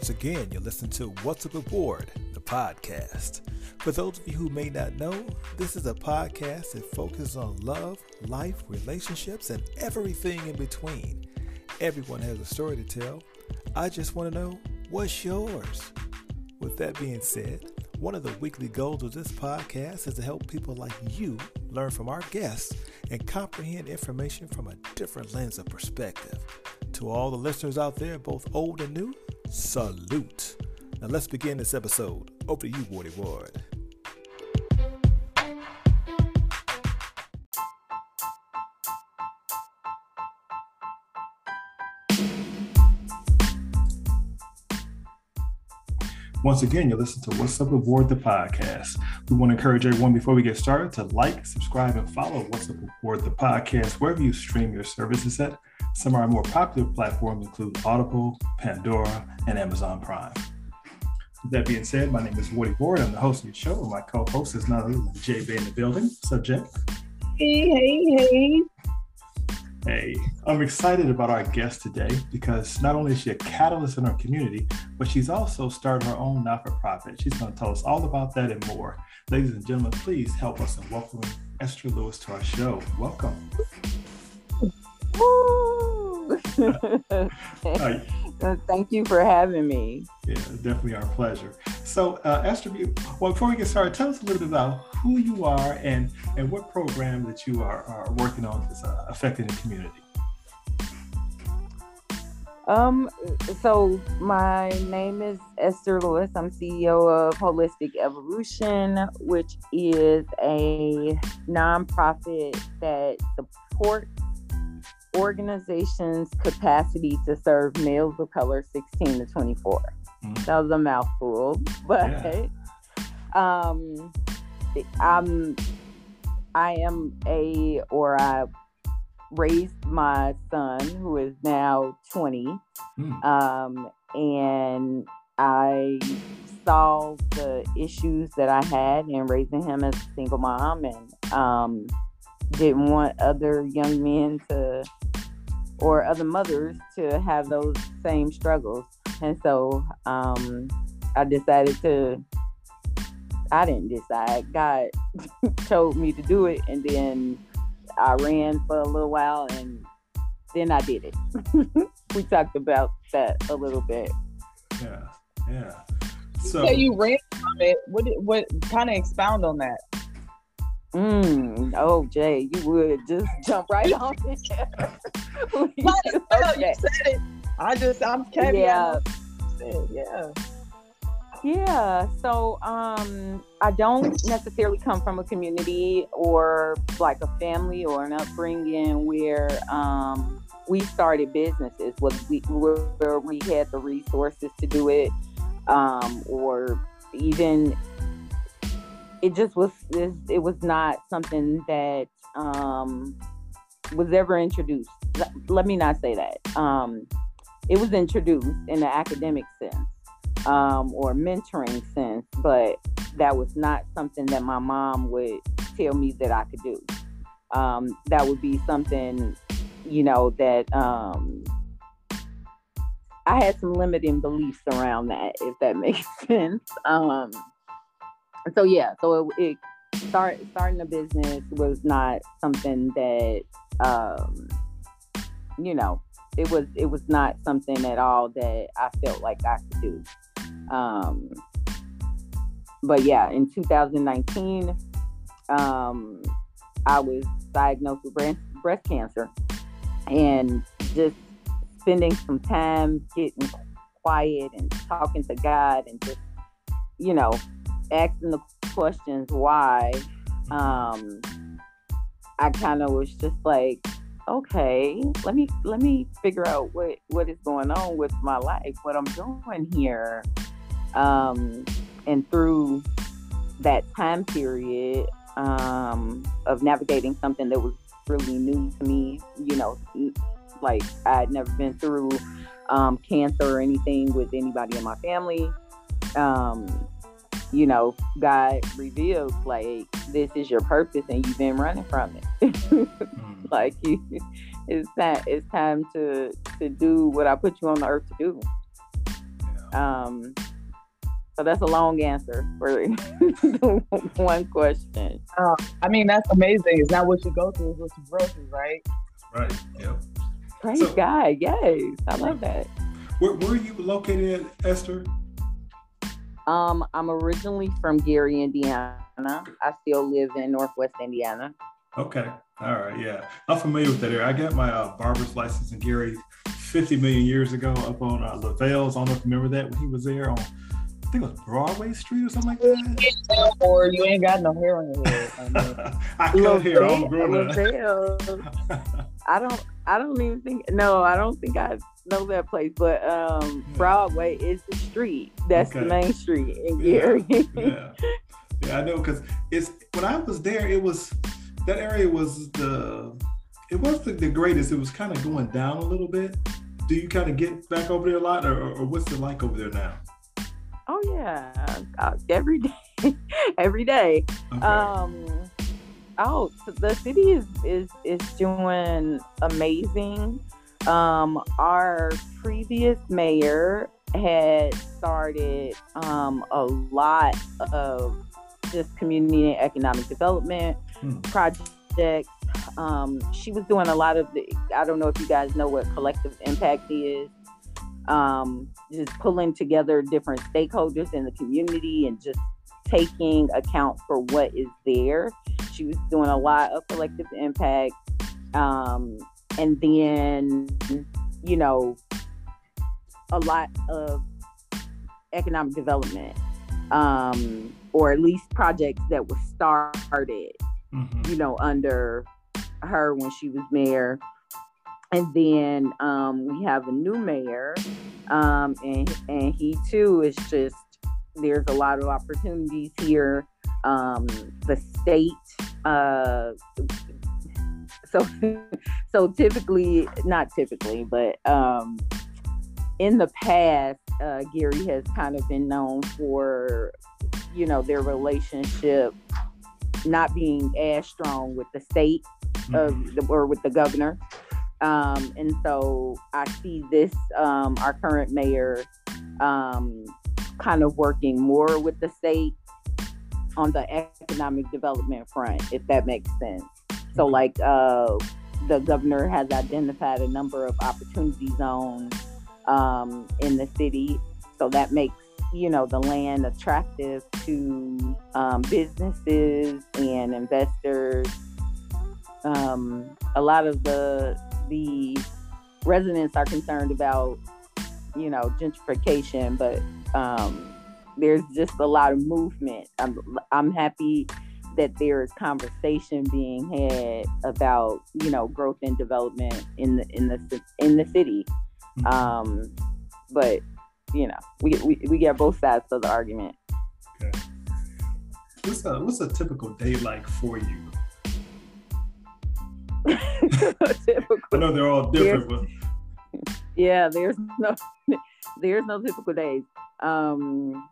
Once again, you're listening to What's Up Aboard, the podcast. For those of you who may not know, this is a podcast that focuses on love, life, relationships, and everything in between. Everyone has a story to tell. I just want to know what's yours. With that being said, one of the weekly goals of this podcast is to help people like you learn from our guests and comprehend information from a different lens of perspective. To all the listeners out there, both old and new, salute. Now let's begin this episode. Over to you, Wardy Ward. Once again, you listen to What's Up Aboard the podcast. We want to encourage everyone before we get started to like, subscribe, and follow What's Up Aboard the podcast wherever you stream your services at. Some of our more popular platforms include Audible, Pandora, and Amazon Prime. With that being said, my name is Woody Ward. I'm the host of the show, and my co-host is not other than Jay Bay in the building. Subject. Hey, hey, hey. Hey, I'm excited about our guest today because not only is she a catalyst in our community, but she's also started her own not for profit. She's going to tell us all about that and more. Ladies and gentlemen, please help us in welcoming Esther Lewis to our show. Welcome. Hi. Thank you for having me. Yeah, definitely our pleasure. So, uh, Esther, well, before we get started, tell us a little bit about who you are and, and what program that you are, are working on that's uh, affecting the community. Um, so my name is Esther Lewis. I'm CEO of Holistic Evolution, which is a nonprofit that supports organization's capacity to serve males of color 16 to 24. Mm-hmm. That was a mouthful, but yeah. um, I'm I am a or I raised my son who is now 20, mm. um, and I saw the issues that I had in raising him as a single mom, and um, didn't want other young men to or other mothers to have those same struggles. And so um, I decided to, I didn't decide. God told me to do it. And then I ran for a little while and then I did it. we talked about that a little bit. Yeah. Yeah. So yeah, you ran from it. What, what kind of expound on that? Mm, oh, Jay, you would just jump right on it. okay. You said it. I just, I'm catching. Yeah. Yeah. Yeah. So, um, I don't necessarily come from a community or like a family or an upbringing where, um, we started businesses where we, where we had the resources to do it, um, or even it just was it was not something that um, was ever introduced. Let me not say that. Um, it was introduced in the academic sense um, or mentoring sense, but that was not something that my mom would tell me that I could do. Um, that would be something, you know, that um, I had some limiting beliefs around that, if that makes sense. Um, so yeah, so it, it start starting a business was not something that um, you know it was it was not something at all that I felt like I could do. Um, but yeah, in 2019, um, I was diagnosed with breast, breast cancer, and just spending some time getting quiet and talking to God and just you know asking the questions why, um, I kind of was just like, okay, let me let me figure out what what is going on with my life, what I'm doing here, um, and through that time period um, of navigating something that was really new to me, you know, like I'd never been through um, cancer or anything with anybody in my family. Um, you know, God reveals like this is your purpose and you've been running from it. mm-hmm. Like you, it's time it's time to to do what I put you on the earth to do. Yeah, Um, so that's a long answer for one question. Uh, I mean, that's amazing. It's not what you go through, it's what you grow through, right? Right. Yep. Praise so, God. Yes. I love that. Where, where are you located at, Esther? Um, I'm originally from Gary, Indiana. I still live in Northwest Indiana. Okay. All right. Yeah. I'm familiar with that area. I got my uh, barber's license in Gary 50 million years ago up on uh, Lavelle's. I don't know if you remember that when he was there on, I think it was Broadway Street or something like that. Or you ain't got no hair on your head. I cut hair. I'm grown I don't. I don't even think. No, I don't think I know that place. But um, yeah. Broadway is the street. That's okay. the main street in Gary. Yeah. yeah. yeah, I know because it's when I was there, it was that area was the it wasn't the greatest. It was kind of going down a little bit. Do you kind of get back over there a lot, or, or what's it like over there now? Oh yeah, uh, every day, every day. Okay. Um, oh, the city is is is doing amazing. Um, our previous mayor had started um, a lot of just community and economic development hmm. projects. Um, she was doing a lot of the, I don't know if you guys know what collective impact is. Um, just pulling together different stakeholders in the community and just taking account for what is there. She was doing a lot of collective impact. Um, and then, you know, a lot of economic development. Um, or at least projects that were started, mm-hmm. you know, under her when she was mayor. And then um, we have a new mayor, um, and and he too is just there's a lot of opportunities here. Um, the state, uh, so so typically, not typically, but um, in the past, uh, Gary has kind of been known for you know their relationship not being as strong with the state mm-hmm. of, or with the governor um, and so i see this um, our current mayor um, kind of working more with the state on the economic development front if that makes sense so mm-hmm. like uh, the governor has identified a number of opportunity zones um, in the city so that makes you know the land attractive to um, businesses and investors. Um, a lot of the the residents are concerned about you know gentrification, but um, there's just a lot of movement. I'm I'm happy that there is conversation being had about you know growth and development in the in the in the city. Mm-hmm. Um, but you know, we, we, we get both sides of the argument. Okay. What's a, what's a typical day like for you? I know they're all different, but yeah, there's no there's no typical days. Um,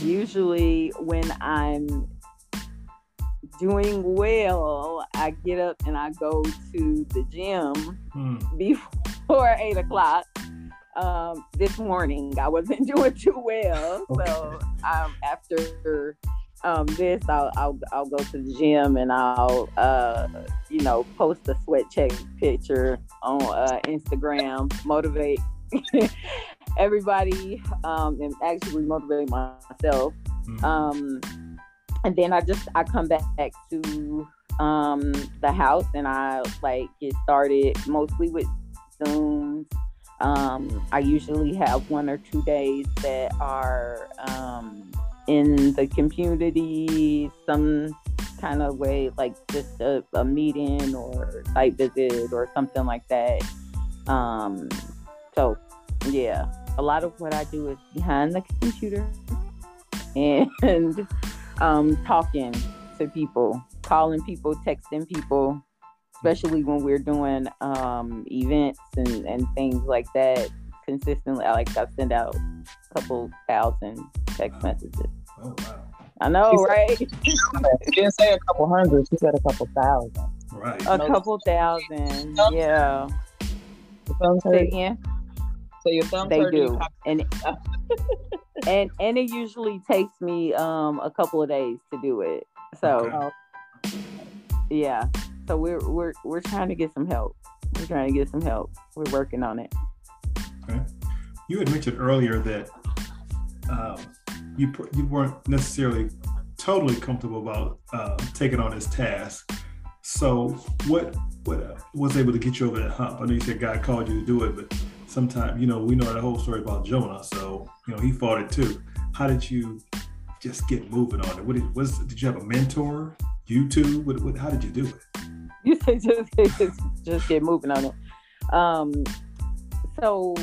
usually when I'm doing well, I get up and I go to the gym hmm. before eight o'clock um, this morning. I wasn't doing too well, okay. so um, after um, this, I'll, I'll, I'll go to the gym and I'll uh, you know post a sweat check picture on uh, Instagram, motivate everybody, um, and actually motivate myself. Mm-hmm. Um, and then I just I come back to um, the house and I like get started mostly with Zooms um, I usually have one or two days that are um, in the community, some kind of way, like just a, a meeting or site visit or something like that. Um, so, yeah, a lot of what I do is behind the computer and um, talking to people, calling people, texting people especially when we're doing um, events and, and things like that consistently. I like I send out a couple thousand text messages. Oh wow. I know, she right? Said, she didn't say a couple hundred, she said a couple thousand. Right. A couple thousand, yeah. Say again. So your thumbs they hurt. do, and and and it usually takes me um a couple of days to do it. So Okay. yeah, so we're we're we're trying to get some help. We're trying to get some help. We're working on it. Okay. You had mentioned earlier that um, you you weren't necessarily totally comfortable about uh, taking on this task. So what what uh, was able to get you over that hump? I know you said God called you to do it, but sometimes you know we know the whole story about Jonah. So you know he fought it too. How did you just get moving on it? What did, was did you have a mentor? YouTube? What, what, how did you do it? You say just just, just get moving on it. Um, so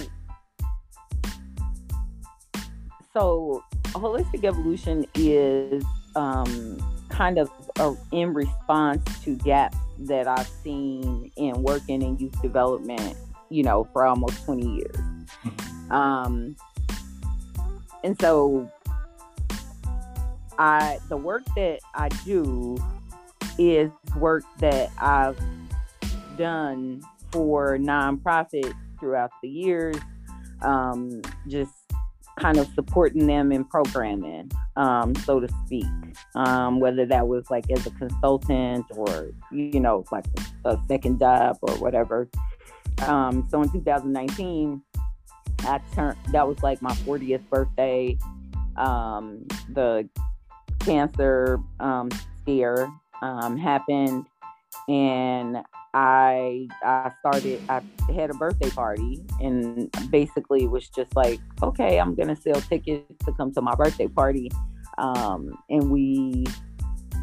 so holistic evolution is um, kind of a, in response to gaps that I've seen in working in youth development, you know, for almost 20 years. Um, and so I the work that I do is work that I've done for nonprofits throughout the years, um, just kind of supporting them in programming, um, so to speak. Um, whether that was like as a consultant or you know like a second job or whatever. Um, so in 2019, I turned. That was like my 40th birthday. Um, the cancer um, scare um, happened, and I I started. I had a birthday party, and basically was just like, okay, I'm gonna sell tickets to come to my birthday party, um, and we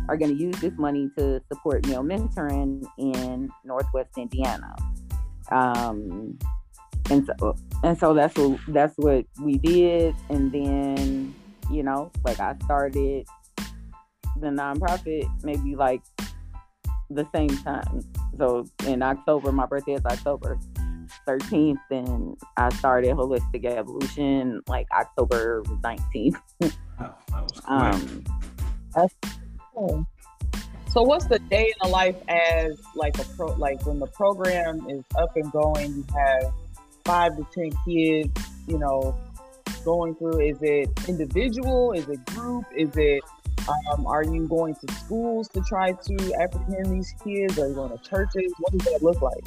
are gonna use this money to support male mentoring in Northwest Indiana. Um, and so and so that's what that's what we did, and then you know, like I started the nonprofit maybe like the same time. So in October, my birthday is October 13th, and I started Holistic Evolution like October 19th. Wow, that was quick. Um, Oh. So what's the day in the life as like a pro like when the program is up and going, you have five to ten kids, you know, going through is it individual, is it group, is it um, are you going to schools to try to apprehend these kids? Are you going to churches? What does that look like?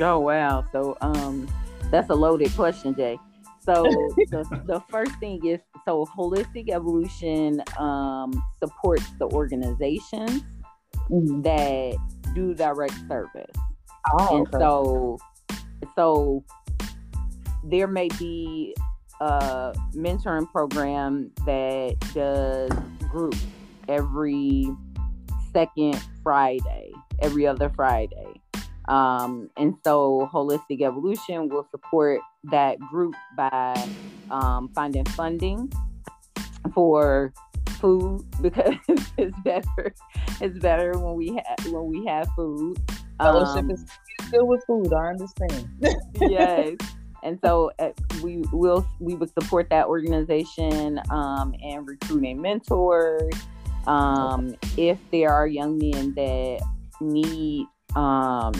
Oh wow! So um, that's a loaded question, Jay. So the, the first thing is so holistic evolution um, supports the organizations that do direct service, Oh, and so so there may be a mentoring program that does group every second Friday, every other Friday. Um, and so Holistic Evolution will support that group by um, finding funding for food because it's better. It's better when we have when we have food. fellowship Um, is still with food. I understand. yes. And so uh, we will we would support that organization um, and recruiting mentors. Um, if there are young men that need um,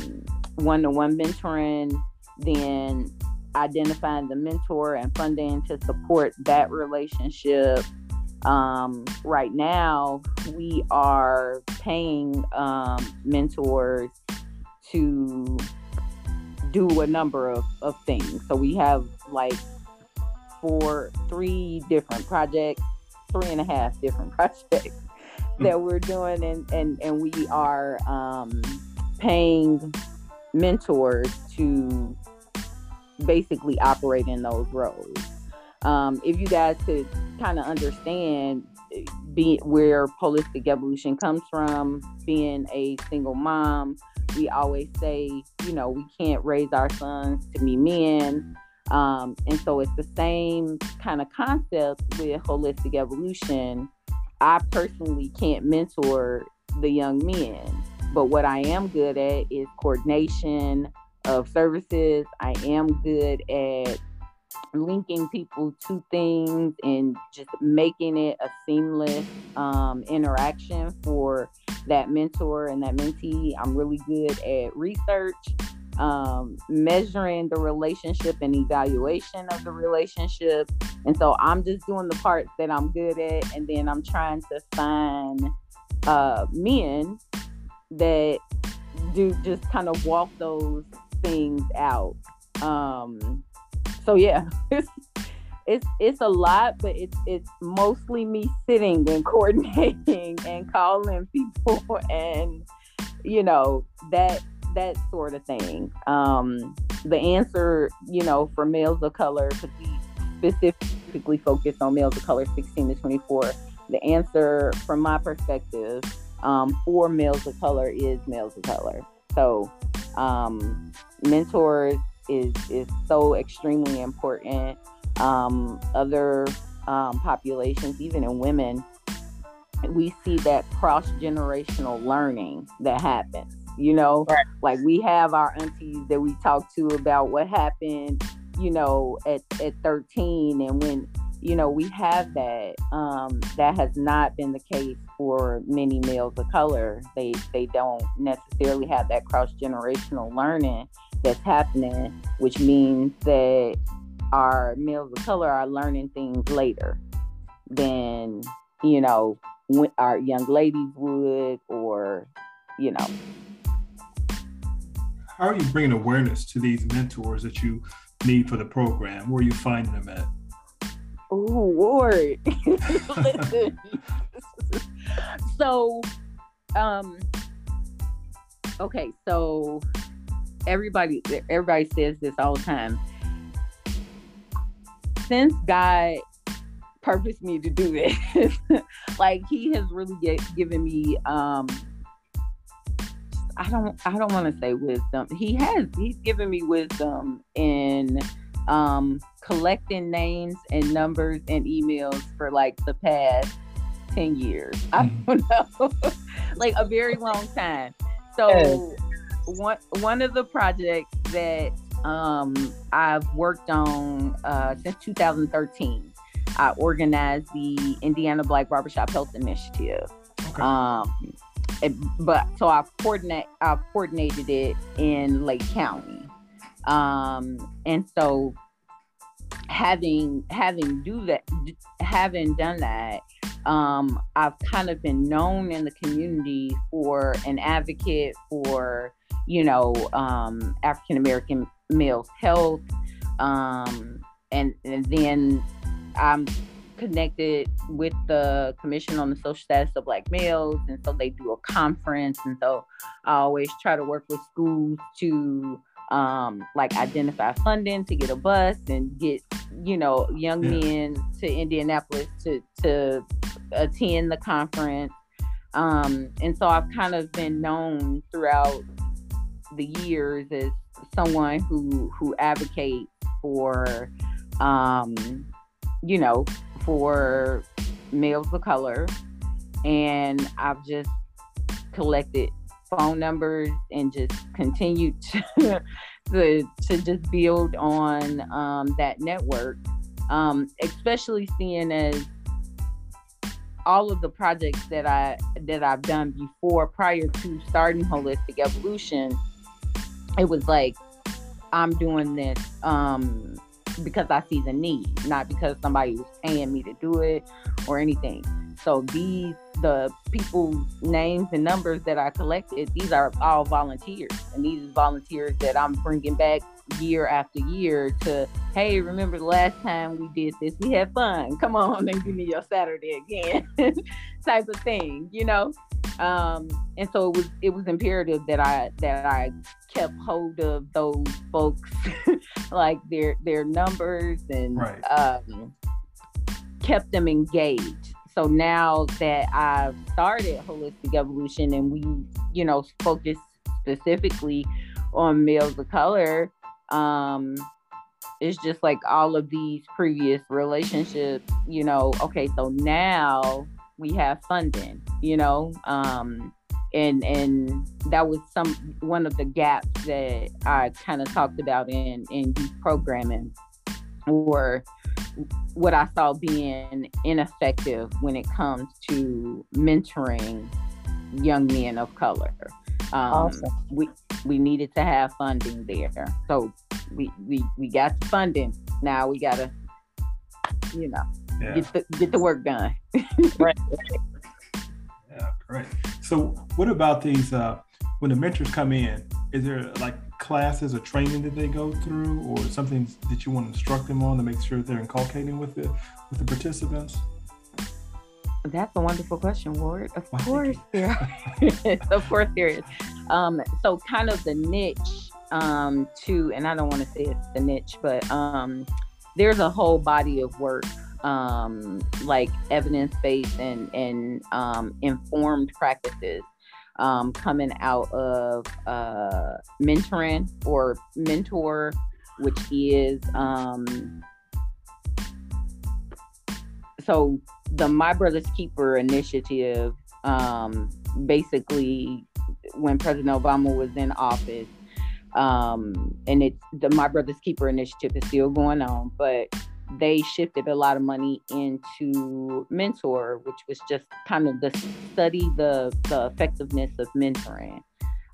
one-to-one mentoring, then identifying the mentor and funding to support that relationship. Um, right now, we are paying um, mentors to do a number of, of things. So we have like four, three different projects, three and a half different projects that we're doing, and and and we are um, paying mentors to basically operate in those roles. Um, if you guys could kind of understand be where holistic evolution comes from, being a single mom, we always say, you know, we can't raise our sons to be men. Um, and so it's the same kind of concept with holistic evolution. I personally can't mentor the young men, but what I am good at is coordination of services. I am good at linking people to things and just making it a seamless um, interaction for that mentor and that mentee. I'm really good at research. um, measuring the relationship and evaluation of the relationship. And so I'm just doing the parts that I'm good at, and then I'm trying to find uh, men that do just kind of walk those things out. Um, so yeah, it's it's it's a lot, but it's it's mostly me sitting and coordinating and calling people and you know that that sort of thing. Um, the answer, you know, for males of color, because we specifically focus on males of color 16 to 24, the answer from my perspective um, for males of color is males of color. So, um, mentors is is so extremely important. Um, other um, populations, even in women, we see that cross generational learning that happens you know right. like we have our aunties that we talk to about what happened you know at, at 13 and when you know we have that um, that has not been the case for many males of color they they don't necessarily have that cross generational learning that's happening which means that our males of color are learning things later than you know our young ladies would or you know how are you bringing awareness to these mentors that you need for the program? Where are you finding them at? Oh Lord. Listen. so um okay, so everybody everybody says this all the time. Since God purposed me to do this, like he has really get, given me um I don't I don't want to say wisdom. He has he's given me wisdom in um collecting names and numbers and emails for like the past 10 years. I mm-hmm. don't know. like a very long time. So yes. One one of the projects that um I've worked on uh since 2013. I organized the Indiana Black Barbershop Health Initiative. Okay. Um but so I've coordinate I've coordinated it in Lake County, um, and so having having do that having done that, um, I've kind of been known in the community for an advocate for you know um, African American males' health, um, and and then I'm connected with the Commission on the Social Status of Black Males, and so they do a conference, and so I always try to work with schools to um, like identify funding to get a bus and get you know young yeah. men to Indianapolis to to attend the conference. Um, and so I've kind of been known throughout the years as someone who who advocates for um, you know for males of color. And I've just collected phone numbers and just continued to, to, to just build on um, that network, um, especially seeing as all of the projects that I that I've done before prior to starting holistic evolution, it was like I'm doing this um, because I see the need, not because somebody was paying me to do it or anything. So these the people's names and numbers that I collected, these are all volunteers, and these volunteers that I'm bringing back year after year to, hey, remember the last time we did this? We had fun. Come on and give me your Saturday again, type of thing, you know. Um, and so it was it was imperative that I that I kept hold of those folks, like their their numbers and right. um, kept them engaged. So now that I've started holistic evolution and we, you know, focus specifically on males of color, um, it's just like all of these previous relationships, you know, okay, so now we have funding, you know, um, and and that was some one of the gaps that I kind of talked about in in youth programming, or what I saw being ineffective when it comes to mentoring young men of color. Um, awesome. We we needed to have funding there, so we we we got the funding. Now we gotta, you know, yeah. get the get the work done. right. Yeah, great. So, what about these? Uh, when the mentors come in, is there like classes or training that they go through, or something that you want to instruct them on to make sure they're inculcating with the with the participants? That's a wonderful question, Ward. Of course there is. of course there is. Um, so kind of the niche um, to, and I don't want to say it's the niche, but um, there's a whole body of work um, like evidence-based and, and um, informed practices um, coming out of uh, mentoring or mentor, which is um, so the My Brother's Keeper initiative, um, basically, when President Obama was in office, um, and it's the My Brother's Keeper initiative is still going on, but they shifted a lot of money into mentor, which was just kind of the study the the effectiveness of mentoring.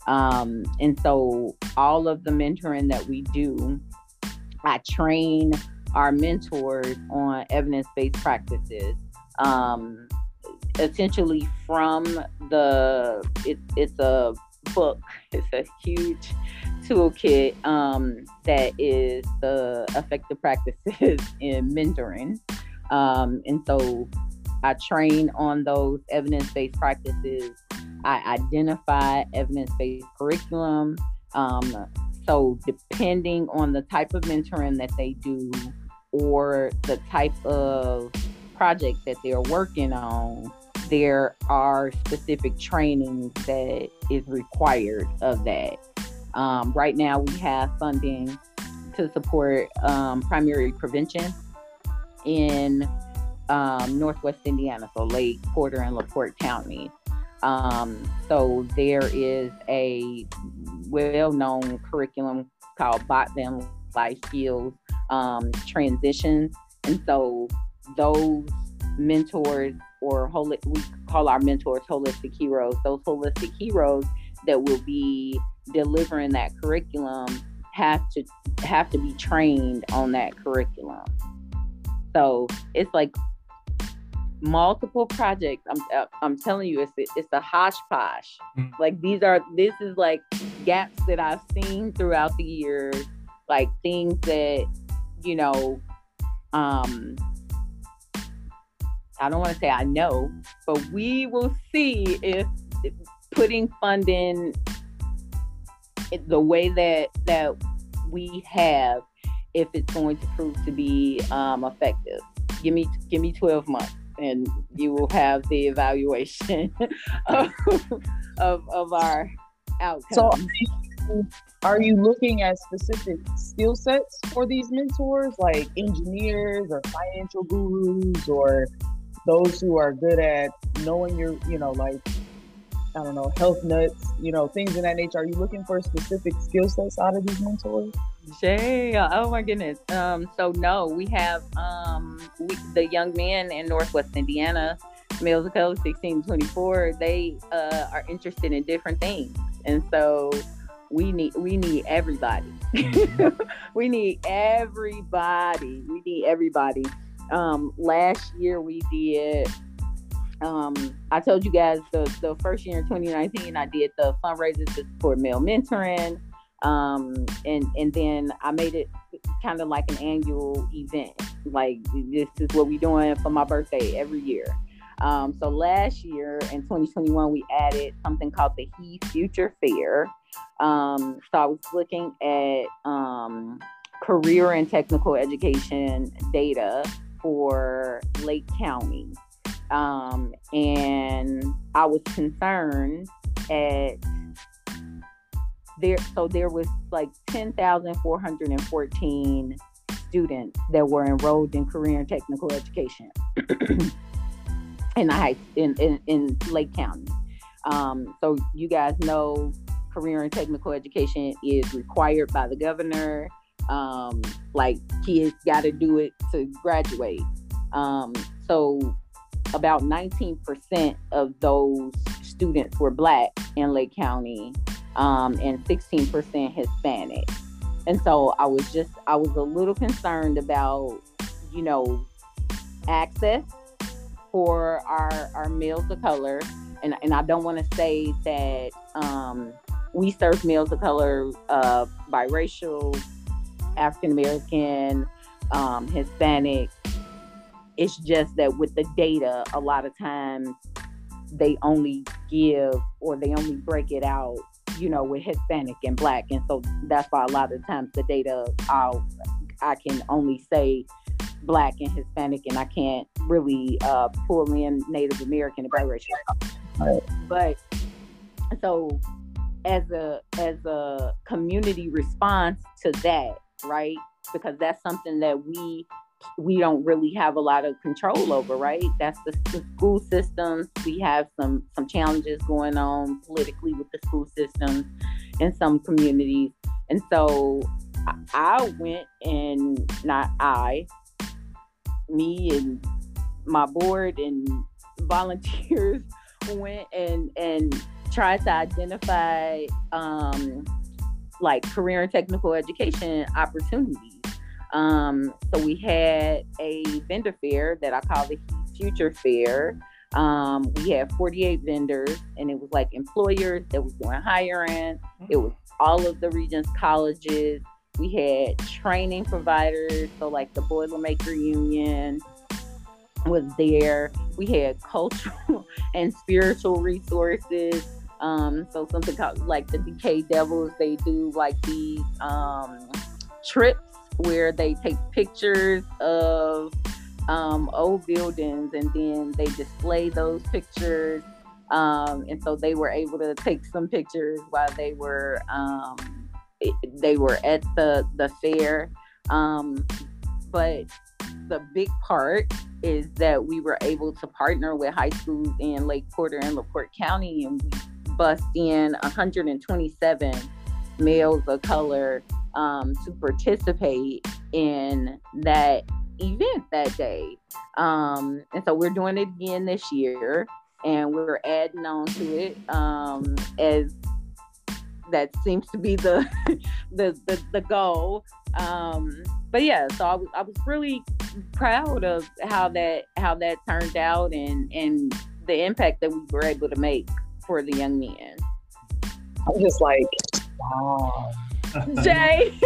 Um, and so all of the mentoring that we do, I train our mentors on evidence-based practices um, essentially from the it, it's a book. It's a huge toolkit um, that is the effective practices in mentoring. Um, and so i train on those evidence-based practices. I identify evidence-based curriculum. Um, so depending on the type of mentoring that they do or the type of project that they're working on, there are specific trainings that is required of that. Um, right now, we have funding to support um, primary prevention in um, Northwest Indiana, so Lake Porter and LaPorte County. Um, so there is a well-known curriculum called Botvin Life Skills um, Transitions, and so those mentors or holi- we call our mentors holistic heroes. Those holistic heroes that will be delivering that curriculum have to have to be trained on that curriculum. So it's like multiple projects. I'm uh, i'm telling you it's it's a hodgepodge. Mm-hmm. like these are this is like gaps that i've seen throughout the years. Like things that you know um I don't want to say I know, but we will see if, putting funding the way that that we have, if it's going to prove to be um, effective. Give me give me 12 months, and you will have the evaluation of, of, of our outcome. So, are you looking at specific skill sets for these mentors, like engineers or financial gurus or those who are good at knowing your, you know, like I don't know, health nuts, you know, things in that nature. Are you looking for specific skill sets out of these mentors? Shay, oh my goodness. Um, so no, we have um we, the young men in Northwest Indiana, males of color 16 24, they uh, are interested in different things. And so we need we need everybody. Mm-hmm. we need everybody. We need everybody um, last year we did um, I told you guys the, the first year in 2019 I did the fundraisers to support male mentoring. Um, and and then I made it kind of like an annual event. Like this is what we're doing for my birthday every year. Um, so last year in 2021 we added something called the He Future Fair. Um, so I was looking at um, career and technical education data for Lake County. Um, and I was concerned at there, so there was like 10,414 students that were enrolled in career and technical education in, high, in, in, in Lake County. Um, so you guys know career and technical education is required by the governor um, like kids got to do it to graduate. Um, so about 19% of those students were black in Lake County um, and 16% Hispanic. And so I was just, I was a little concerned about, you know, access for our, our males of color. And, and I don't want to say that um, we serve males of color, uh, biracial, African American, um, Hispanic. It's just that with the data, a lot of times they only give or they only break it out you know, with Hispanic and Black, and so that's why a lot of times the data I'll I can only say Black and Hispanic, and I can't really uh, pull in Native American and biracial. Right. But so as a as a community response to that, right? Because that's something that we we don't really have a lot of control over, right? That's the, the, school systems. We have some some challenges going on politically with the school systems in some communities, and so I, went and not I, me and my board and volunteers went and and tried to identify um, like career and technical education opportunities um, so we had a vendor fair that I call the Future Fair. Um, we had 48 vendors, and it was like employers that was doing hiring. It was all of the region's colleges. We had training providers, so like the Boilermaker Union was there. We had cultural and spiritual resources. Um, so something called like the Decay Devils, they do like these um, trips where they take pictures of um, old buildings and then they display those pictures. Um, and so they were able to take some pictures while they were um, they were at the the fair. Um, but the big part is that we were able to partner with high schools in Lake Porter and LaPorte County, and we bust in 127 males of color um, to participate in that event that day. Um, and so we're doing it again this year, and we're adding on to it um, as that seems to be the the, the, the goal. Um, but yeah, so I was I was really proud of how that how that turned out and and the impact that we were able to make for the young men. I'm just like, wow. Jay.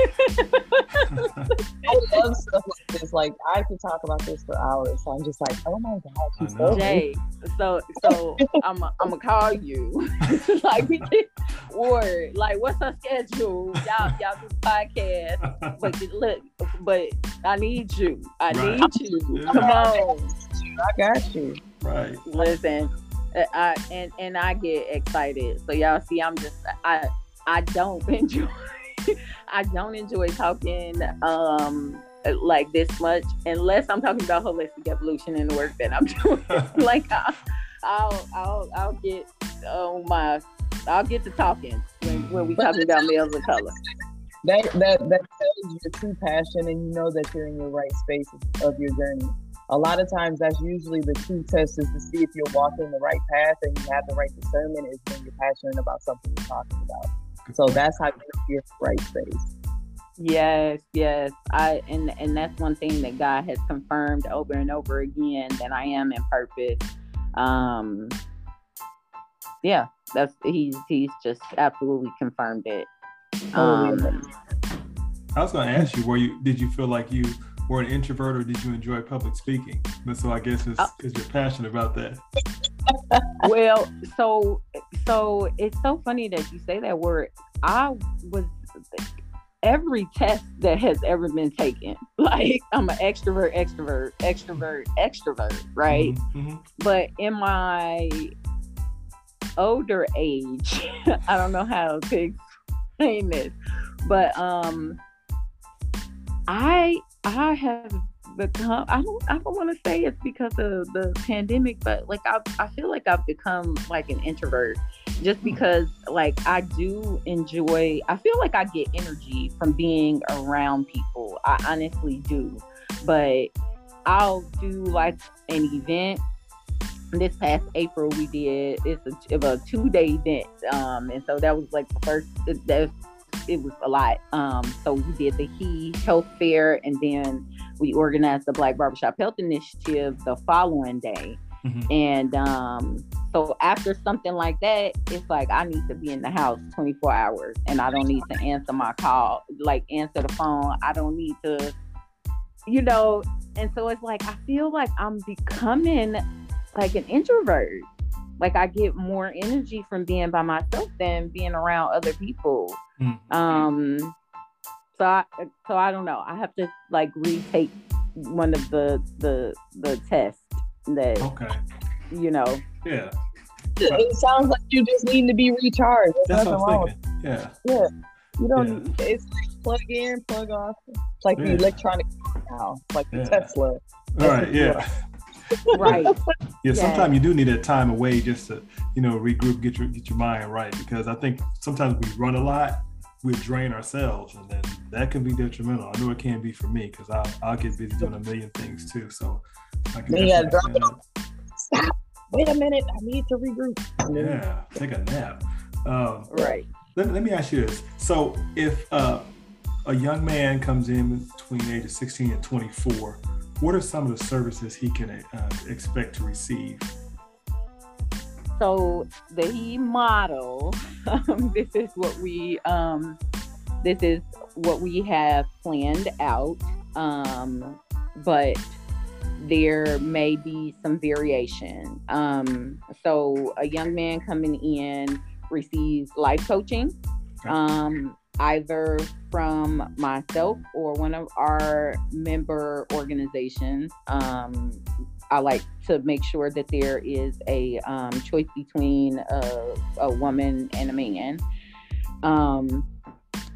I love stuff like this. Like I could talk about this for hours. So I'm just like, oh my god, she's so Jay. So so I'm a, I'm gonna call you. like we word. Like what's our schedule? Y'all y'all do podcast. But look, but I need you. I right. need you. Yeah. Come on. I got you. Right. Listen. Uh, I and and I get excited. So y'all see, I'm just I I don't enjoy I don't enjoy talking um like this much unless I'm talking about holistic evolution and the work that I'm doing. like I, I'll I'll I'll get oh my I'll get to talking when, when we talking about males of color. That that that tells your true passion and you know that you're in your right space of your journey. A lot of times that's usually the true test is to see if you're walking the right path and you have the right discernment is when you're passionate about something you're talking about. So that's how you get right space. Yes, yes. I and and that's one thing that God has confirmed over and over again that I am in purpose. Um yeah, that's he's he's just absolutely confirmed it. Um I was gonna ask you, were you did you feel like you were an introvert or did you enjoy public speaking? But so I guess it's because uh, you're passionate about that. well, so so it's so funny that you say that word. I was every test that has ever been taken. Like I'm an extrovert, extrovert, extrovert, extrovert, right? Mm-hmm, mm-hmm. But in my older age, I don't know how to explain this, but um I I have become I don't I don't want to say it's because of the pandemic, but like I I feel like I've become like an introvert just hmm. because like I do enjoy I feel like I get energy from being around people. I honestly do. But I'll do like an event this past April we did it's a, a two day event, um, and so that was like the first. That, it was a lot. Um, so we did the He Health Fair, and then we organized the Black Barbershop Health Initiative the following day. Mm-hmm. And um, so after something like that, it's like I need to be in the house 24 hours, and I don't need to answer my call, like answer the phone. I don't need to, you know. And so it's like I feel like I'm becoming like an introvert. Like I get more energy from being by myself than being around other people. Mm-hmm. Um so I so I don't know. I have to like retake one of the the the tests that okay. you know. Yeah. It sounds like you just need to be recharged. There's That's what I'm thinking. Yeah. Yeah. You don't yeah. it's like plug in, plug off. It's like yeah. the electronic now, like the. Tesla. All right, yeah right. Yeah, sometimes you do need that time away just to, you know, regroup, get your get your mind right. Because I think sometimes we run a lot, we drain ourselves, and then that can be detrimental. I know it can be for me because I'll I'll get busy doing a million things too. So I can yeah, drop it off. Stop. Wait a minute. I need to regroup. Yeah, take a nap. Um, right. Let, let me ask you this. So if uh, a young man comes in between the age of 16 and 24 what are some of the services he can uh, expect to receive? So the he model, um, this is what we um, this is what we have planned out, um, but there may be some variation. Um, so a young man coming in receives life coaching. Okay. Either from myself or one of our member organizations. Um, I like to make sure that there is a um, choice between a, a, woman and a man. Um,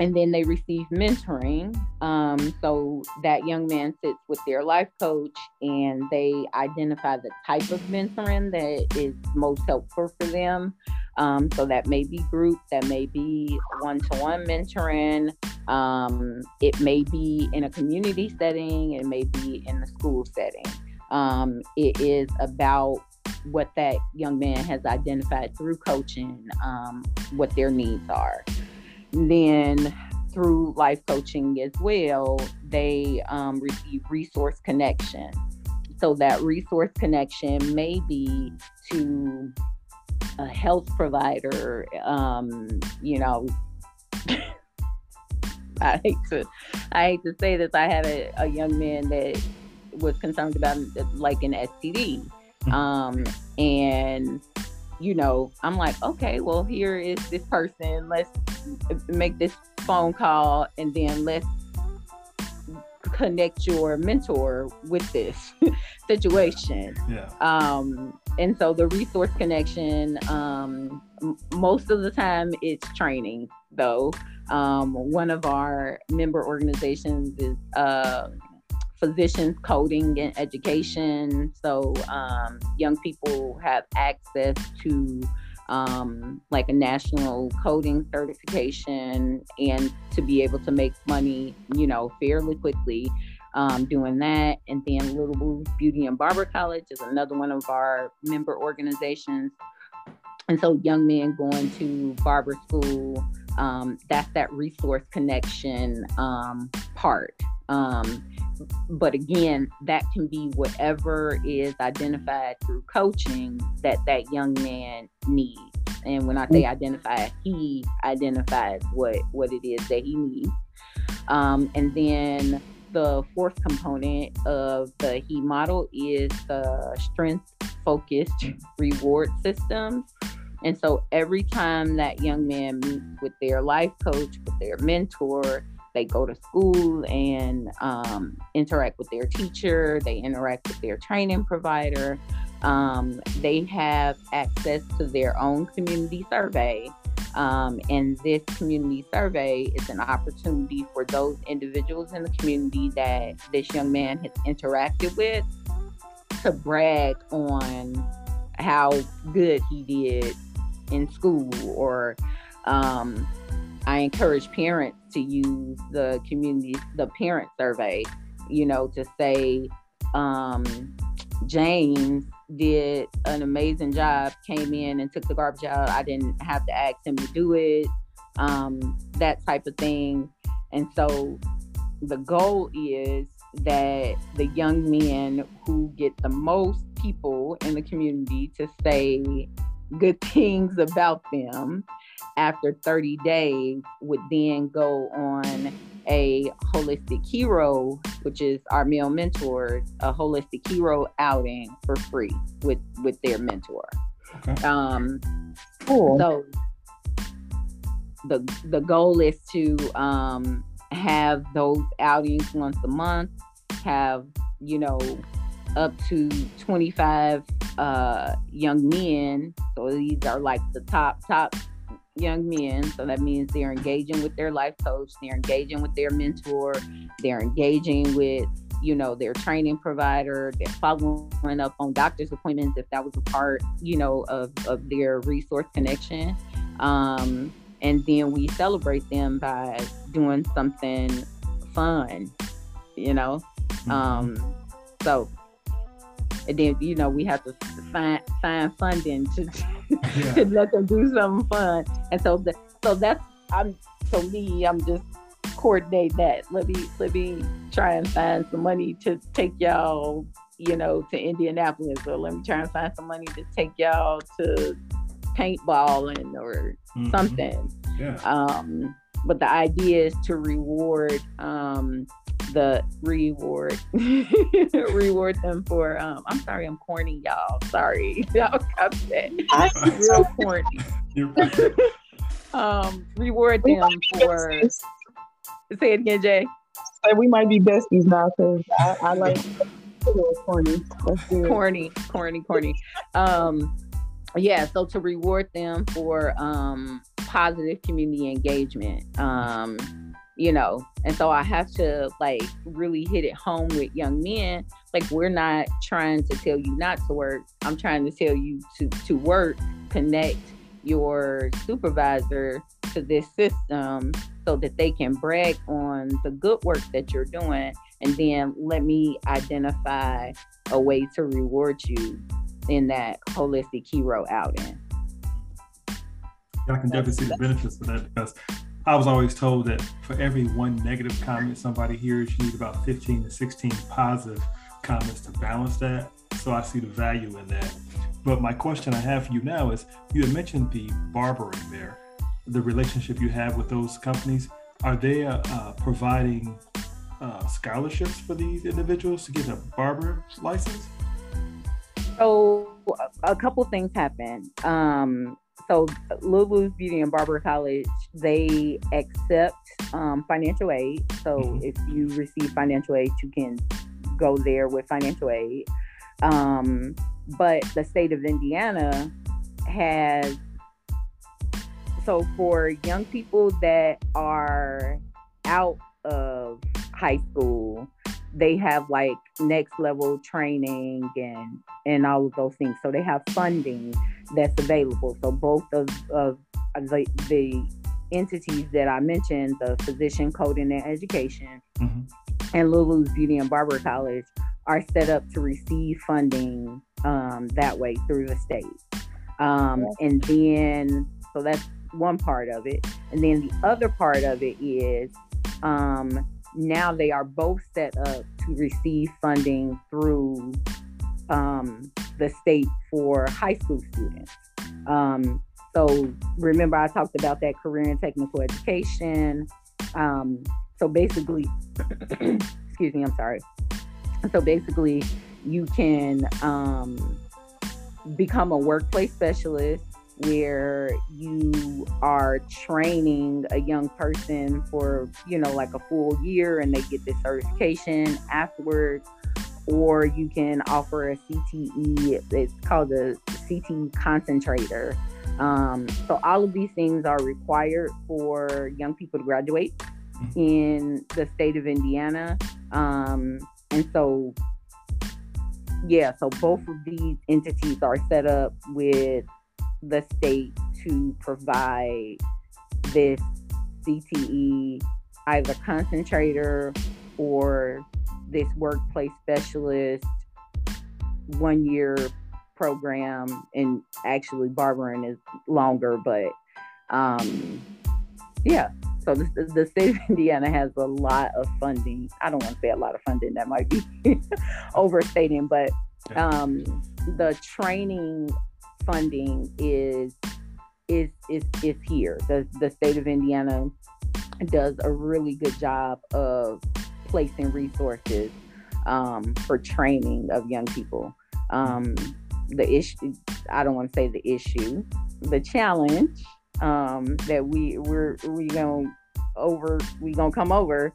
and then they receive mentoring. Um, so that young man sits with their life coach and they identify the type of mentoring that is most helpful for them. Um, so that may be group, that may be one to one mentoring. Um, it may be in a community setting, it may be in the school setting. Um, it is about what that young man has identified through coaching, um, what their needs are. Then through life coaching as well, they um, receive resource connection. So that resource connection may be to a health provider, um, you know, I hate to, I hate to say this. I had a, a young man that was concerned about like an STD, hmm. um, and you know, I'm like, okay, well, here is this person. Let's make this phone call, and then let's connect your mentor with this situation. Yeah. Um, and so the resource connection, um, m- most of the time it's training though. Um, one of our member organizations is uh, physicians coding and education. So um, young people have access to um, like a national coding certification and to be able to make money, you know, fairly quickly um, doing that. And then Little Beauty and Barber College is another one of our member organizations. And so young men going to barber school, um, that's that resource connection um, part. Um, but again, that can be whatever is identified through coaching that that young man needs. And when I say identify, he identifies what what it is that he needs. Um, and then the fourth component of the he model is the strength focused reward system. And so every time that young man meets with their life coach, with their mentor, they go to school and um, interact with their teacher, they interact with their training provider, um, they have access to their own community survey. Um, and this community survey is an opportunity for those individuals in the community that this young man has interacted with to brag on how good he did in school or um, I encourage parents to use the community, the parent survey, you know, to say, um, James did an amazing job, came in and took the garbage out. I didn't have to ask him to do it, um, that type of thing. And so the goal is that the young men who get the most people in the community to say good things about them after 30 days would then go on a holistic hero, which is our male mentors a holistic hero outing for free with with their mentor. Okay. Um, cool. So the the goal is to um, have those outings once a month. Have you know up to 25 uh, young men. So these are like the top top young men. So that means they're engaging with their life coach, they're engaging with their mentor, they're engaging with, you know, their training provider, they're following up on doctor's appointments if that was a part, you know, of, of their resource connection. Um, and then we celebrate them by doing something fun, you know. Mm-hmm. Um, so and then you know we have to find find funding to yeah. to let them do something fun. And so the, so that's I'm so me I'm just coordinate that. Let me let me try and find some money to take y'all you know to Indianapolis or let me try and find some money to take y'all to paintballing or mm-hmm. something. Yeah. Um, but the idea is to reward um, the reward reward them for um I'm sorry I'm corny y'all. Sorry. Y'all upset I'm real corny. Um reward them for say it again Jay. Say we might be besties now because I, I like corny corny corny corny. Um yeah so to reward them for um positive community engagement um you know and so i have to like really hit it home with young men. Like we're not trying to tell you not to work. I'm trying to tell you to to work connect your supervisor to this system so that they can brag on the good work that you're doing and then let me identify a way to reward you in that holistic hero outing. Yeah, I can definitely see the benefits for that because I was always told that for every one negative comment somebody hears, you need about 15 to 16 positive comments to balance that. So I see the value in that. But my question I have for you now is you had mentioned the barbering there, the relationship you have with those companies. Are they uh, uh, providing uh, scholarships for these individuals to get a barber license? So a couple things happen. Um, so Lulu's Beauty and Barber College, they accept um, financial aid. So mm-hmm. if you receive financial aid, you can go there with financial aid. Um, but the state of Indiana has so for young people that are out of high school they have like next level training and and all of those things. So they have funding that's available. So both of, of the, the entities that i mentioned the physician coding and education mm-hmm. and lulu's beauty and barber college are set up to receive funding um, that way through the state. Um, and then so that's one part of it. And then the other part of it is um, now they are both set up to receive funding through um, the state for high school students. Um, so remember, I talked about that career and technical education. Um, so basically, excuse me, I'm sorry. So basically, you can um, become a workplace specialist where you are training a young person for you know like a full year and they get this certification afterwards or you can offer a cte it's called a cte concentrator um, so all of these things are required for young people to graduate mm-hmm. in the state of indiana um, and so yeah so both of these entities are set up with the state to provide this CTE either concentrator or this workplace specialist one year program, and actually barbering is longer, but um, yeah. So the, the state of Indiana has a lot of funding. I don't want to say a lot of funding. That might be overstating, but um, the training funding is is is is here. The the state of Indiana does a really good job of placing resources um, for training of young people. Um, the issue, I don't want to say the issue, the challenge um, that we we're we gonna over we gonna come over,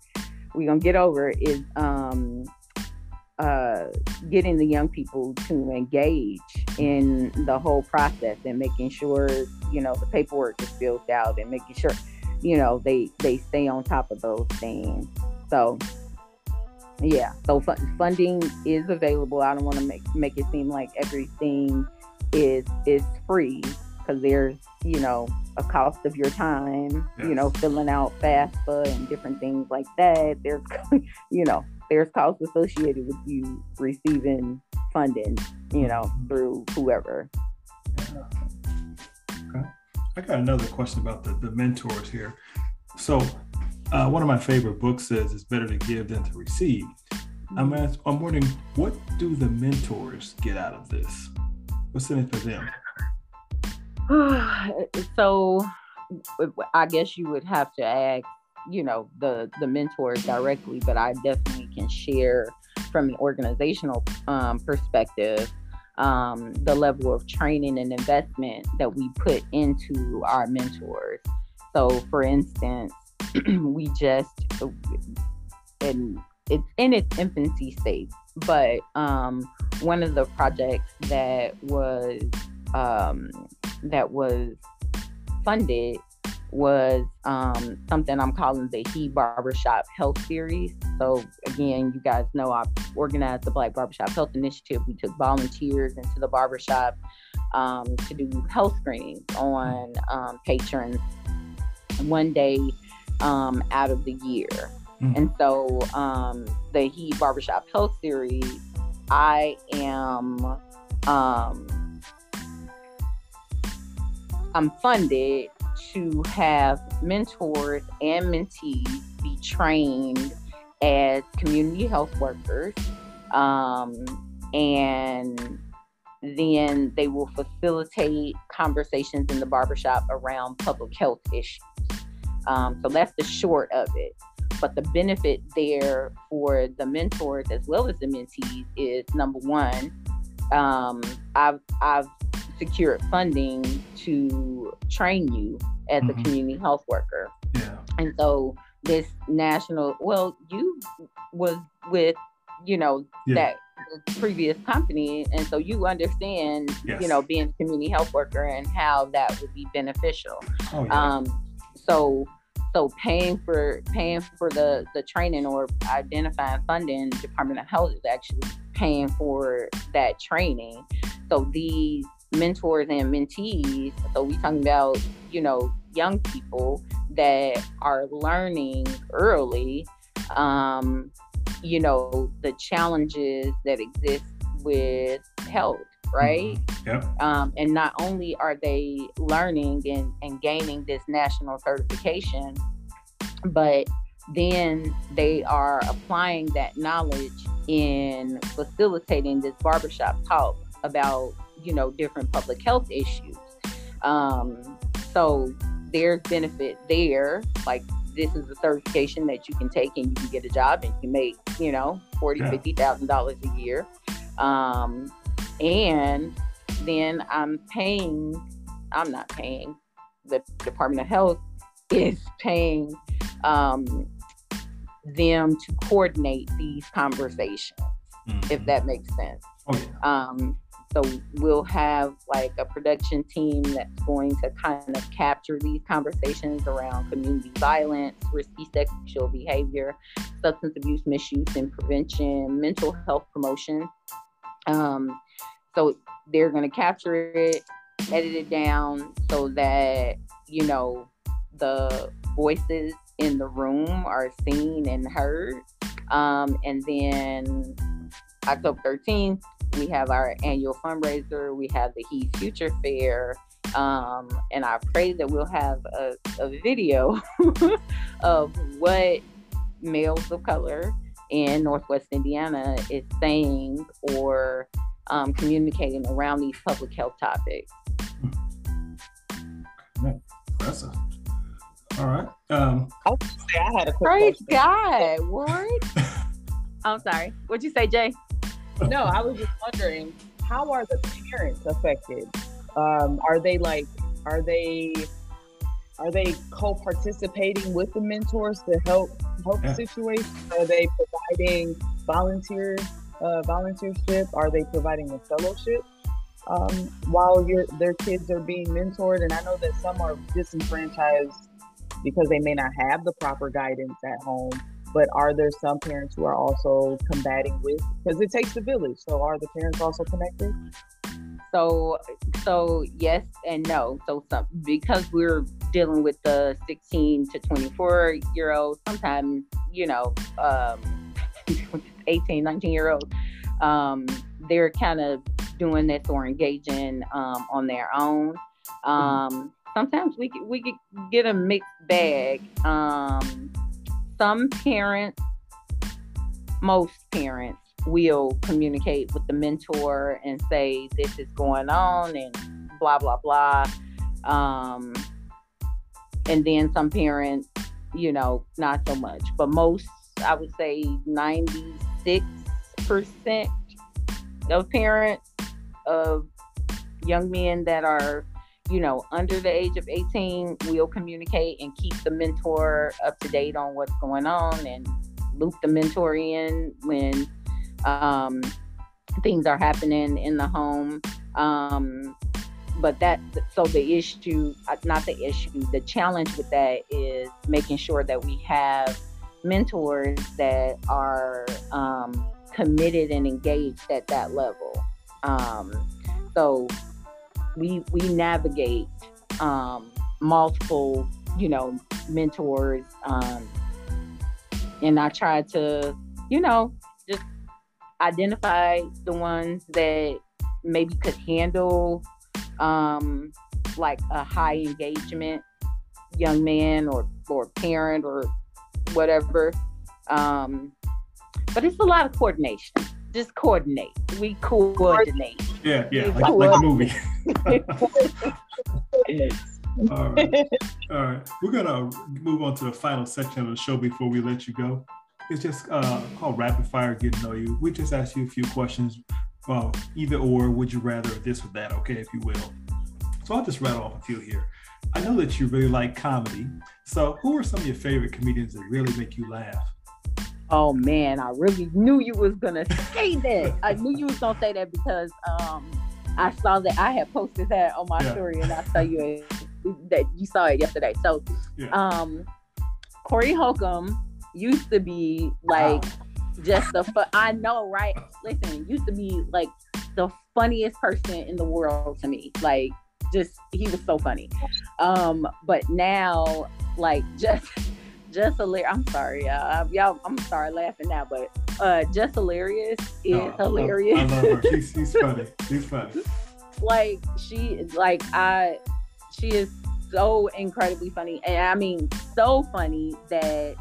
we gonna get over is um, uh, getting the young people to engage in the whole process and making sure you know the paperwork is filled out and making sure you know they they stay on top of those things. So yeah, so funding is available. I don't want to make make it seem like everything is is free because there's you know a cost of your time. Yes. You know, filling out FAFSA and different things like that. There's you know there's costs associated with you receiving funding. You know, mm-hmm. through whoever. Okay. I got another question about the, the mentors here. So uh, one of my favorite books says it's better to give than to receive. I'm, ask, I'm wondering, what do the mentors get out of this? What's in it for them? so, I guess you would have to ask, you know, the the mentors directly, but I definitely can share from an organizational um, perspective um, the level of training and investment that we put into our mentors. So, for instance, we just and it's in its infancy stage but um, one of the projects that was um, that was funded was um, something I'm calling the He Barbershop Health Series. So again, you guys know I organized the Black Barbershop Health Initiative. We took volunteers into the barbershop um, to do health screenings on um, patrons one day um, out of the year. Mm-hmm. And so um, the He Barbershop Health Series, I am um, I'm funded to have mentors and mentees be trained as community health workers. Um, and then they will facilitate conversations in the barbershop around public health issues. Um, so that's the short of it. But the benefit there for the mentors as well as the mentees is number one, um, I've I've secured funding to train you as mm-hmm. a community health worker. Yeah. And so this national well, you was with, you know, yeah. that previous company and so you understand yes. you know being a community health worker and how that would be beneficial oh, yeah. um so so paying for paying for the the training or identifying funding, Department of Health is actually paying for that training. So these mentors and mentees, so we talking about, you know, young people that are learning early, um, you know, the challenges that exist with health right? Mm-hmm. Yep. Um, and not only are they learning and, and gaining this national certification, but then they are applying that knowledge in facilitating this barbershop talk about, you know, different public health issues. Um, so there's benefit there. Like this is a certification that you can take and you can get a job and you make, you know, forty, yeah. fifty thousand dollars a year. Um, and then I'm paying, I'm not paying, the Department of Health is paying um, them to coordinate these conversations, mm-hmm. if that makes sense. Oh, yeah. um, so we'll have like a production team that's going to kind of capture these conversations around community violence, risky sexual behavior, substance abuse, misuse and prevention, mental health promotion. Um, so they're going to capture it, edit it down so that, you know, the voices in the room are seen and heard. Um, and then October 13th, we have our annual fundraiser, we have the He Future Fair, um, and I pray that we'll have a, a video of what males of color in Northwest Indiana is saying or um, communicating around these public health topics. Impressive. All right. Um, I say I had a quick Praise question. God. What? I'm sorry. What'd you say, Jay? No, I was just wondering, how are the parents affected? Um, are they like, are they, are they co-participating with the mentors to help help Yeah. the situation? Are they providing volunteer uh, volunteership? Are they providing a fellowship um, while your their kids are being mentored? And I know that some are disenfranchised because they may not have the proper guidance at home but are there some parents who are also combating with because it takes a village so are the parents also connected So, so yes and no. So, some because we're dealing with the 16 to 24 year olds, sometimes you know, um, 18, 19 year olds, um, they're kind of doing this or engaging um, on their own. Um, sometimes we we get- get a mixed bag. Um, some parents, most parents will communicate with the mentor and say this is going on and blah blah blah. Um and then some parents you know not so much. But most i would say 96% of parents of young men that are you know under the age of 18 we'll communicate and keep the mentor up to date on what's going on and loop the mentor in when um, things are happening in the home. Um, but that, so the issue, uh, not the issue, the challenge with that is making sure that we have mentors that are um, committed and engaged at that level. Um, so we we navigate um, multiple, you know, mentors, um, and I try to, you know, just identify the ones that maybe could handle um, like a high engagement young man or or parent or whatever. Um, but it's a lot of coordination. Just coordinate. We coordinate. yeah, yeah, like, like the movie. All right. All right. We're gonna move on to the final section of the show before we let you go. It's just uh, called rapid fire get to know you. We just ask you a few questions, well, either or, would you rather, this or that, okay, if you will. So I'll just rattle off a few here. I know that you really like comedy. So who are some of your favorite comedians that really make you laugh? Oh man, I really knew you was gonna say that. I knew you was gonna say that because um I saw that I had posted that on my Yeah. story and I saw you that you saw it yesterday. So Yeah. um Corey Holcomb used to be like just the fu- I know, right? Listen, used to be like the funniest person in the world to me. Like just he was so funny. Um, but now like just Jess Hilarious. I'm sorry, y'all. y'all. I'm sorry laughing now, but uh, Jess Hilarious is Oh, I love- hilarious. I love her. She's, she's funny. She's funny. like she like I she is so incredibly funny and I mean so funny that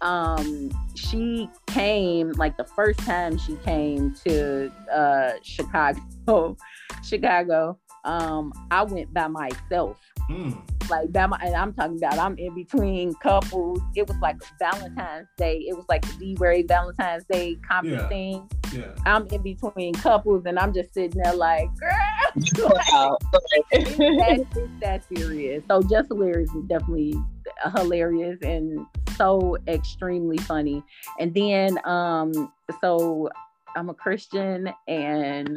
um she came like the first time she came to uh Chicago Chicago um I went by myself Mm, like by my, and I'm talking about I'm in between couples. It was like Valentine's Day. It was like the D-Ray Valentine's Day comedy Yeah. thing. yeah. I'm in between couples and I'm just sitting there like, girl, Wow. it's that, it's that serious. So Jess Hilarious is definitely hilarious and so extremely funny. And then um so I'm a Christian and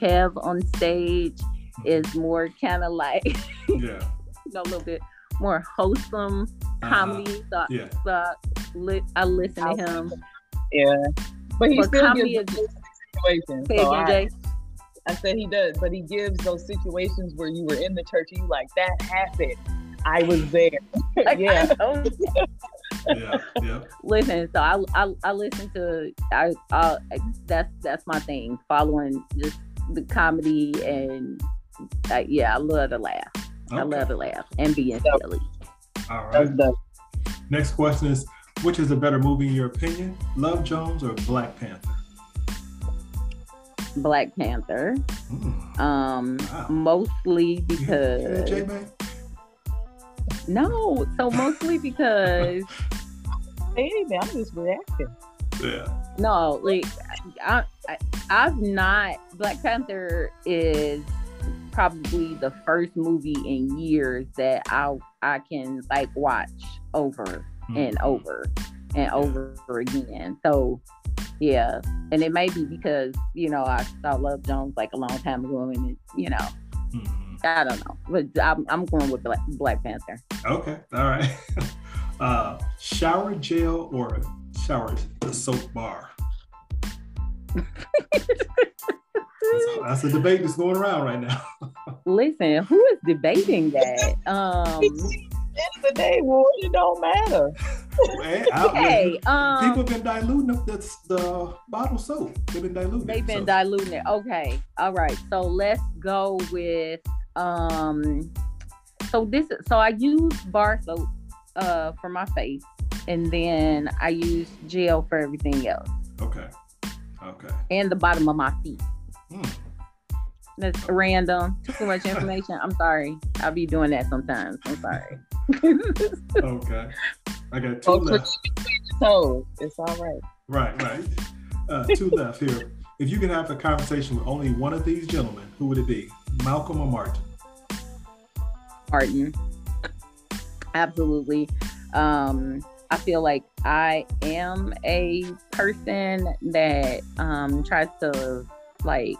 Kev on stage is more kind of like Yeah. you know, a little bit more wholesome Uh-huh. comedy. So, Yeah. so I, li- I listen to him. yeah but he But still comedy gives is- those situations so I, I said he does but he gives those situations where you were in the church and you like that happened I was there Like, yeah I yeah, yeah. listen, so I, I I listen to I, I that's that's my thing. Following just the comedy and uh, yeah, I love to laugh. I love to laugh and being So- silly. All That's Next question is which is a better movie in your opinion? Love Jones or Black Panther? Black Panther. Mm. Um, Wow. mostly You hear that, because J-Man? no, so mostly because baby. I'm just reacting. Yeah. no, like I, I I've not Black Panther is probably the first movie in years that I I can like watch over and Mm. over and over again. So yeah, and it may be because you know I saw Love Jones like a long time ago, and it, you know Mhm. I don't know, but I'm I'm going with Black, Black Panther. Okay. All right. Uh, shower gel or shower the soap bar? That's, that's a debate that's going around right now. Listen, who is debating that? Um, end of the day, well, it don't matter. Hey, I- hey, people um, have been diluting the, that's the bottle soap. They've been diluting. they've it, been so- diluting it. Okay, all right. So let's go with um. So this, so I use bar soap uh for my face, and then I use gel for everything else, Okay. Okay. and the bottom of my feet. Hmm. That's random. Too much information. I'm sorry. I'll be doing that sometimes. I'm sorry. Okay. I got two left. between your toes, it's all right. Right, right. Uh, two left here. If you could have a conversation with only one of these gentlemen, who would it be? Malcolm or Martin? Martin. Absolutely. Um, I feel like I am a person that um, tries to like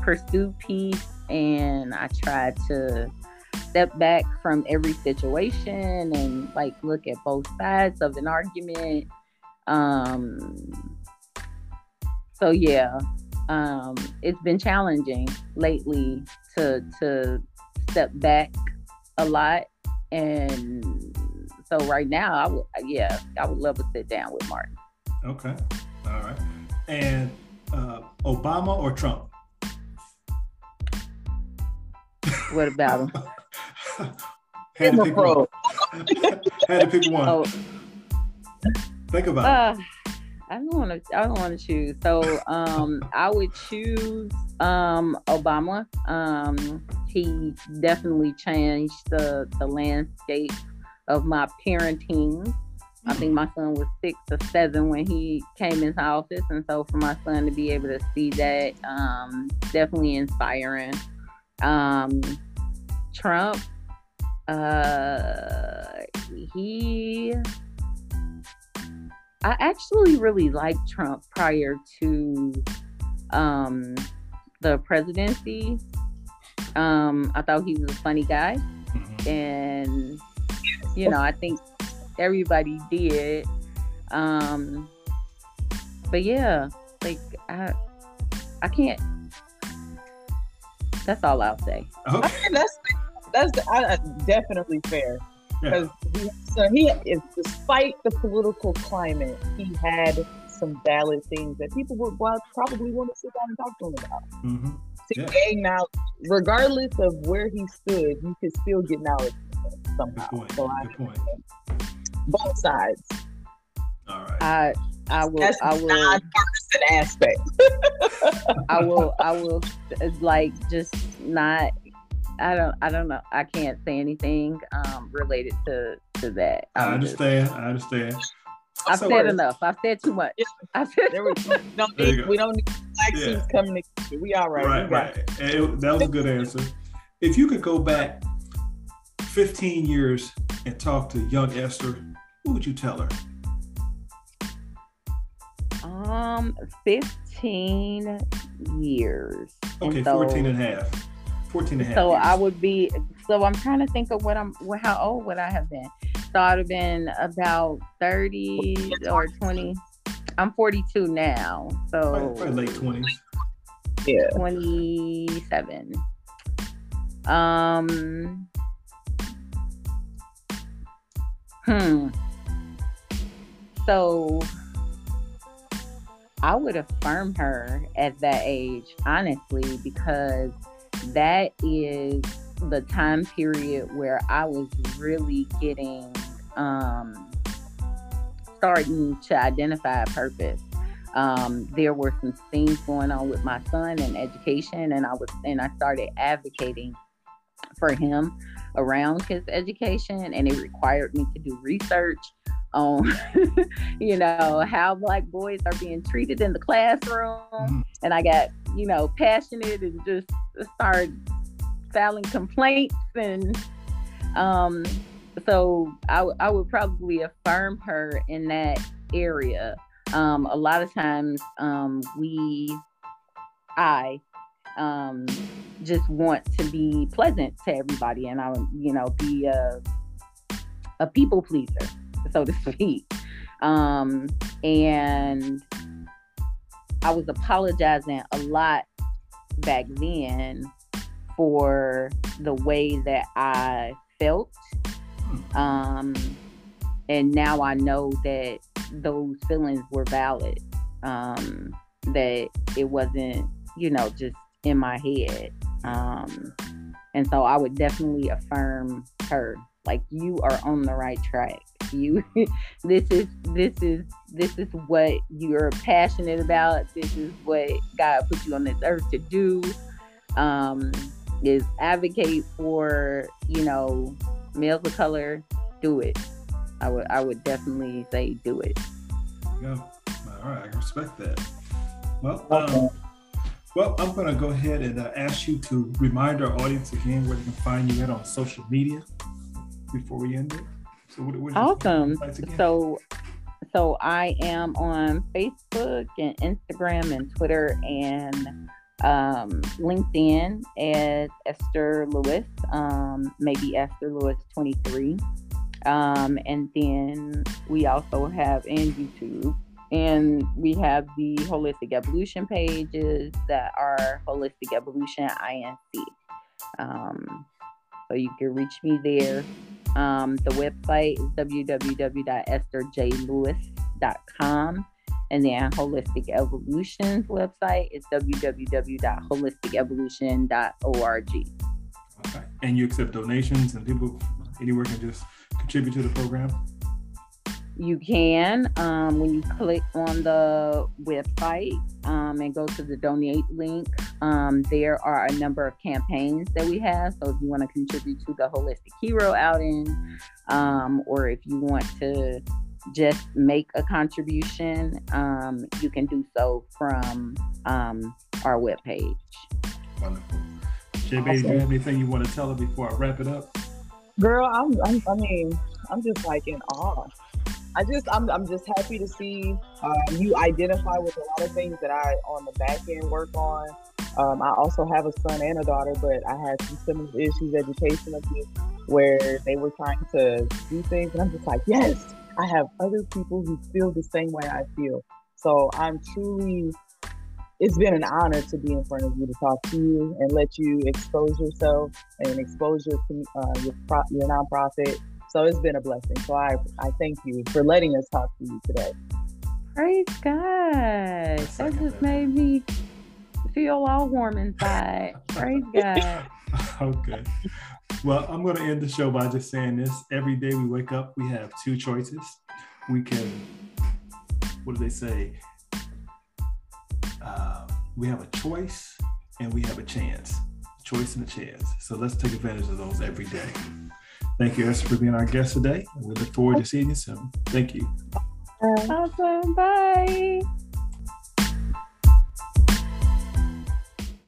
pursue peace and I try to step back from every situation and like look at both sides of an argument. Um, so yeah, um, it's been challenging lately to to step back a lot and so right now i would yeah i would love to sit down with martin Okay. All right. And uh, Obama or Trump? what about him? Had to pick one. Had to pick one. oh. Think about uh, i don't want to i don't want to choose. So um i would choose um obama. Um he definitely changed the the landscape of my parenting I think my son was six or seven when he came into office, and so for my son to be able to see that, um, definitely inspiring. Um, Trump, uh, he, I actually really liked Trump prior to um, the presidency. Um, I thought he was a funny guy. Mhm. and you know i think everybody did um but yeah like i i can't that's all i'll say I mean, that's that's I, I- definitely fair Yeah. because he, so he, is, despite the political climate, he had some valid things that people would wa- probably want to sit down and talk to him about. hmm To Yeah. gain knowledge, regardless of where he stood, you could still get knowledge from him Good somehow. point. So I, Good point. Both sides. All right. i i will That's i will non-partisan aspect. i will i will like just not i don't i don't know i can't say anything um related to to that I I'm just- understand. I understand. i've So- said enough i've said too much Yeah. i've said There we, we don't There need, go. we don't need black Yeah. suits coming together. We all right. Right, right. And it- that was a good answer. If you could go back 15 years and talk to young Esther, what would you tell her? Um, 15 years. And Okay, so, 14 and a half. 14 and a half. So years. I would be, so I'm trying to think of what I'm, what, how old would I have been? So I'd have been about 30 or 20. I'm 42 now. probably, So probably late 20s. yeah. 27. Um, hmm. So I would affirm her at that age, honestly, because that is the time period where I was really getting um, starting to identify a purpose. Um, there were some things going on with my son and education, and I was and I started advocating for him around his education, and it required me to do research on you know how black boys are being treated in the classroom. Mm-hmm. and i got you know passionate and just started filing complaints and um so I, I would probably affirm her in that area. Um a lot of times um we i um just want to be pleasant to everybody and i you know be a a people pleaser so to speak. Um, and I was apologizing a lot back then for the way that I felt. Um, and now I know that those feelings were valid. Um, that it wasn't, you know, just in my head. Um, and so I would definitely affirm her like you are on the right track. You this is this is this is what you're passionate about. This is what god put you on this earth to do um is advocate for you know males of color do it. I would i would definitely say do it. Yeah. All right i respect that. Well um, well i'm going to go ahead and uh, ask you to remind our audience again where they can find you at on social media before we end it so what, awesome. So so I am on Facebook and Instagram and Twitter and um, LinkedIn as Esther Lewis, um, maybe Esther Lewis 23. Um, and then we also have in YouTube. And we have the Holistic Evolution pages that are Holistic Evolution INC. Um, so you can reach me there. Um, the website is www.estherjlewis.com. And then Holistic Evolution's website is www.holisticevolution.org. Okay. And you accept donations and people anywhere can just contribute to the program? You can um, when you click on the website um, and go to the donate link. Um, there are a number of campaigns that we have. So if you want to contribute to the Holistic Hero outing, um, or if you want to just make a contribution, um, you can do so from um, our webpage. Wonderful. JB, awesome. do you have anything you want to tell her before I wrap it up? Girl, I'm, I'm I mean, I'm just like in awe. I just I'm I'm just happy to see um, you identify with a lot of things that I on the back end work on. Um, I also have a son and a daughter, but I had some similar issues educationally where they were trying to do things, and I'm just like, yes, I have other people who feel the same way I feel. So I'm truly. It's been an honor to be in front of you to talk to you and let you expose yourself and expose your uh, your, pro- your nonprofit so it's been a blessing. So I, I thank you for letting us talk to you today. Praise God. That just made me feel all warm inside. Praise God. okay. Well, I'm going to end the show by just saying this. Every day we wake up, we have two choices. We can, what do they say? Uh, we have a choice and we have a chance. A choice and a chance. So let's take advantage of those every day. Thank you, Esther, for being our guest today. We look forward to seeing you soon. Thank you. Awesome. Bye.